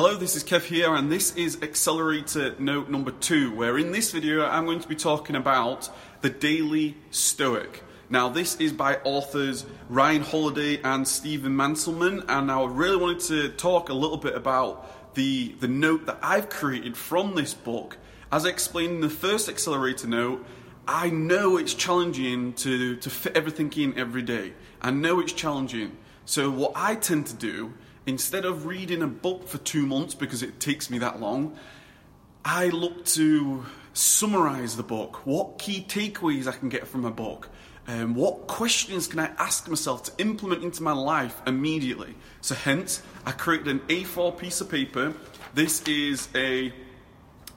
Hello, this is Kev here, and this is Accelerator Note number two, where in this video I'm going to be talking about the Daily Stoic. Now, this is by authors Ryan Holiday and Stephen Hanselman, and I really wanted to talk a little bit about the, the note that I've created from this book. As I explained in the first Accelerator Note, I know it's challenging to, to fit everything in every day. I know it's challenging. So, what I tend to do, instead of reading a book for two months because it takes me that long, I look to summarize the book. What key takeaways I can get from a book? Um, what questions can I ask myself to implement into my life immediately? So, hence, I created an A4 piece of paper. This is a,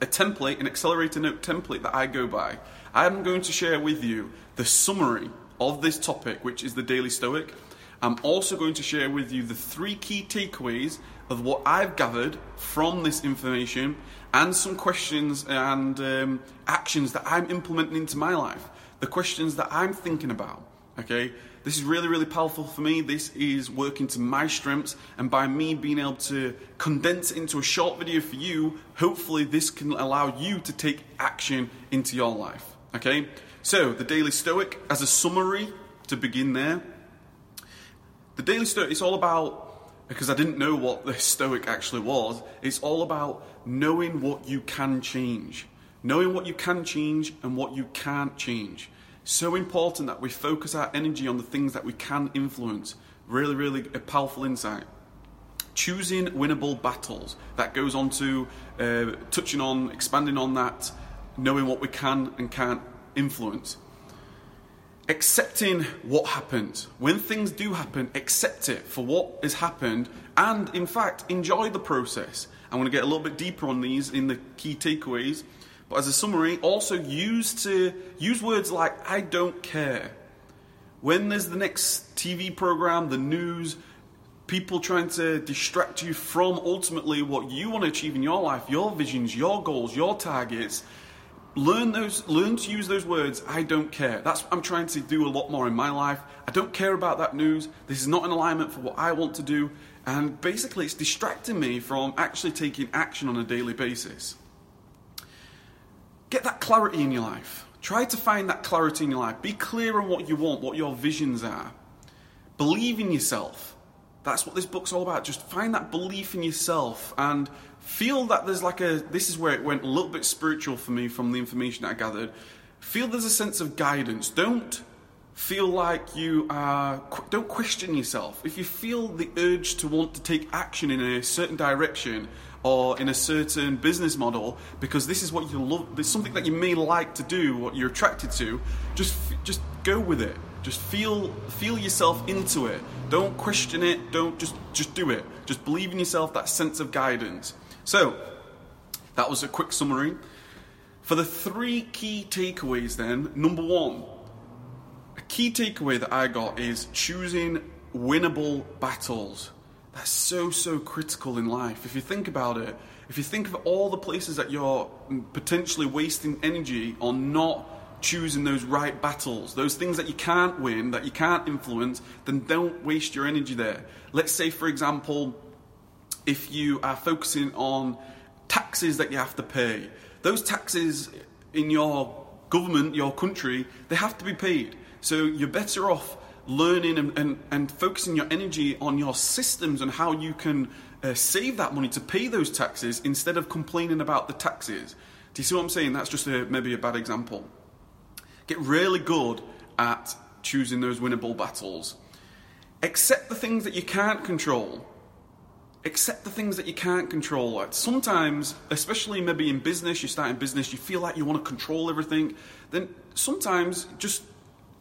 a template, an accelerator note template that I go by. I'm going to share with you the summary of this topic, which is the Daily Stoic. I'm also going to share with you the three key takeaways of what I've gathered from this information and some questions and um, actions that I'm implementing into my life the questions that I'm thinking about. Okay, this is really, really powerful for me. This is working to my strengths, and by me being able to condense it into a short video for you, hopefully, this can allow you to take action into your life. Okay, so the Daily Stoic, as a summary to begin there, the Daily Stoic is all about, because I didn't know what the Stoic actually was, it's all about knowing what you can change knowing what you can change and what you can't change. So important that we focus our energy on the things that we can influence. Really, really a powerful insight. Choosing winnable battles. That goes on to uh, touching on, expanding on that, knowing what we can and can't influence. Accepting what happens. When things do happen, accept it for what has happened and, in fact, enjoy the process. I'm going to get a little bit deeper on these in the key takeaways but as a summary, also use to use words like I don't care. When there's the next TV program, the news, people trying to distract you from ultimately what you want to achieve in your life, your visions, your goals, your targets, learn those learn to use those words i don't care that's what i'm trying to do a lot more in my life i don't care about that news this is not in alignment for what i want to do and basically it's distracting me from actually taking action on a daily basis Get that clarity in your life. Try to find that clarity in your life. Be clear on what you want, what your visions are. Believe in yourself. That's what this book's all about. Just find that belief in yourself and feel that there's like a. This is where it went a little bit spiritual for me from the information I gathered. Feel there's a sense of guidance. Don't feel like you are. Don't question yourself. If you feel the urge to want to take action in a certain direction, or in a certain business model because this is what you love there's something that you may like to do what you're attracted to just just go with it just feel feel yourself into it don't question it don't just just do it just believe in yourself that sense of guidance so that was a quick summary for the three key takeaways then number 1 a key takeaway that I got is choosing winnable battles that's so, so critical in life. If you think about it, if you think of all the places that you're potentially wasting energy on not choosing those right battles, those things that you can't win, that you can't influence, then don't waste your energy there. Let's say, for example, if you are focusing on taxes that you have to pay, those taxes in your government, your country, they have to be paid. So you're better off learning and, and, and focusing your energy on your systems and how you can uh, save that money to pay those taxes instead of complaining about the taxes. Do you see what I'm saying? That's just a, maybe a bad example. Get really good at choosing those winnable battles. Accept the things that you can't control. Accept the things that you can't control. Like sometimes, especially maybe in business, you start in business, you feel like you want to control everything. Then sometimes just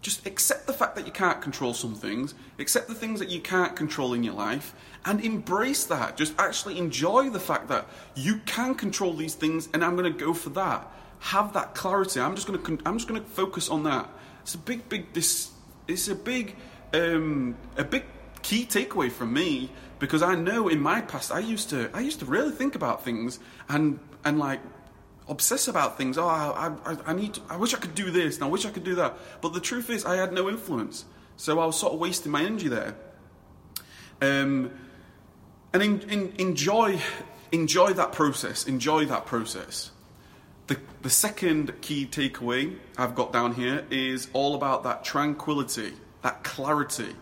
just accept the fact that you can't control some things, accept the things that you can't control in your life, and embrace that. Just actually enjoy the fact that you can control these things, and I'm going to go for that. Have that clarity. I'm just going to. I'm just going to focus on that. It's a big, big. This. It's a big, um, a big key takeaway from me because I know in my past I used to. I used to really think about things and and like obsess about things. Oh, I, I, I need. To, I wish I could do this, and I wish I could do that. But the truth is, I had no influence, so I was sort of wasting my energy there. Um, and in, in, enjoy enjoy that process. Enjoy that process. The, the second key takeaway I've got down here is all about that tranquility, that clarity.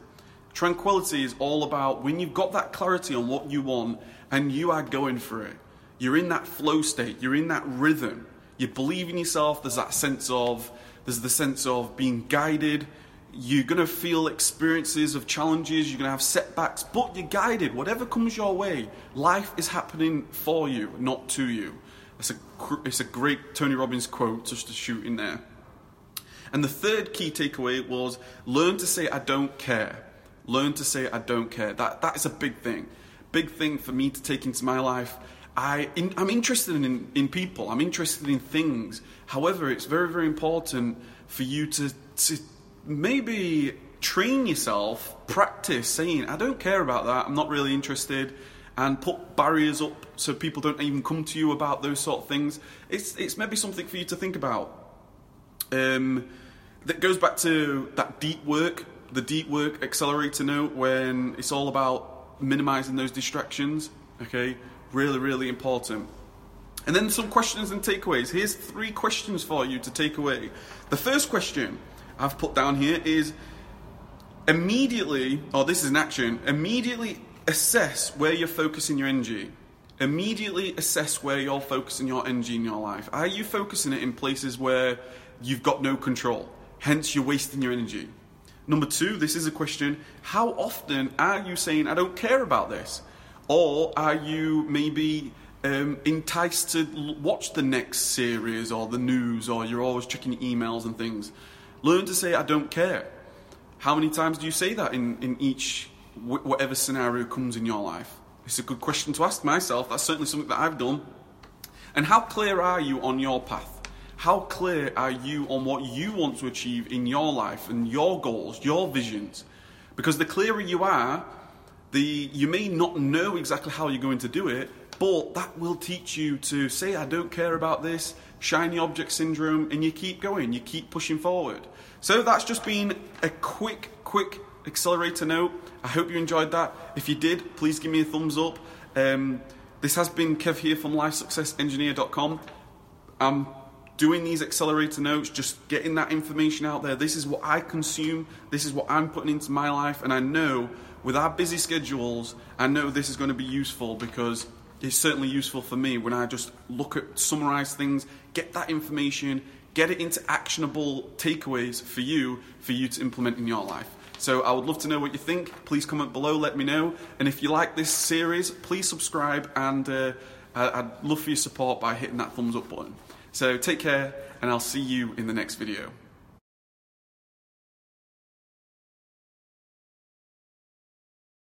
Tranquility is all about when you've got that clarity on what you want and you are going for it. You're in that flow state, you're in that rhythm. You believe in yourself, there's that sense of there's the sense of being guided. You're going to feel experiences of challenges, you're going to have setbacks, but you're guided. Whatever comes your way, life is happening for you, not to you. It's a, it's a great Tony Robbins quote just to shoot in there. And the third key takeaway was learn to say, I don't care. Learn to say, I don't care. That, that is a big thing. Big thing for me to take into my life. I, in, I'm interested in, in people, I'm interested in things. However, it's very, very important for you to, to maybe train yourself, practice saying, I don't care about that, I'm not really interested and put barriers up so people don't even come to you about those sort of things. It's, it's maybe something for you to think about. Um, that goes back to that deep work, the deep work accelerator note, when it's all about minimizing those distractions. Okay, really, really important. And then some questions and takeaways. Here's three questions for you to take away. The first question I've put down here is immediately, or this is an action, immediately assess where you're focusing your energy. Immediately assess where you're focusing your energy in your life. Are you focusing it in places where you've got no control? Hence, you're wasting your energy. Number two, this is a question how often are you saying, I don't care about this? Or are you maybe um, enticed to watch the next series or the news, or you're always checking emails and things? Learn to say, I don't care. How many times do you say that in, in each whatever scenario comes in your life? It's a good question to ask myself. That's certainly something that I've done. And how clear are you on your path? How clear are you on what you want to achieve in your life and your goals, your visions? Because the clearer you are, the you may not know exactly how you're going to do it, but that will teach you to say, I don't care about this, shiny object syndrome, and you keep going, you keep pushing forward. So that's just been a quick, quick accelerator note. I hope you enjoyed that. If you did, please give me a thumbs up. Um, this has been Kev here from LifeSuccessEngineer.com. I'm doing these accelerator notes, just getting that information out there. This is what I consume, this is what I'm putting into my life, and I know with our busy schedules, I know this is going to be useful because it's certainly useful for me when I just look at summarize things, get that information, get it into actionable takeaways for you, for you to implement in your life. So I would love to know what you think. Please comment below, let me know. And if you like this series, please subscribe and uh, I'd love for your support by hitting that thumbs up button. So take care and I'll see you in the next video.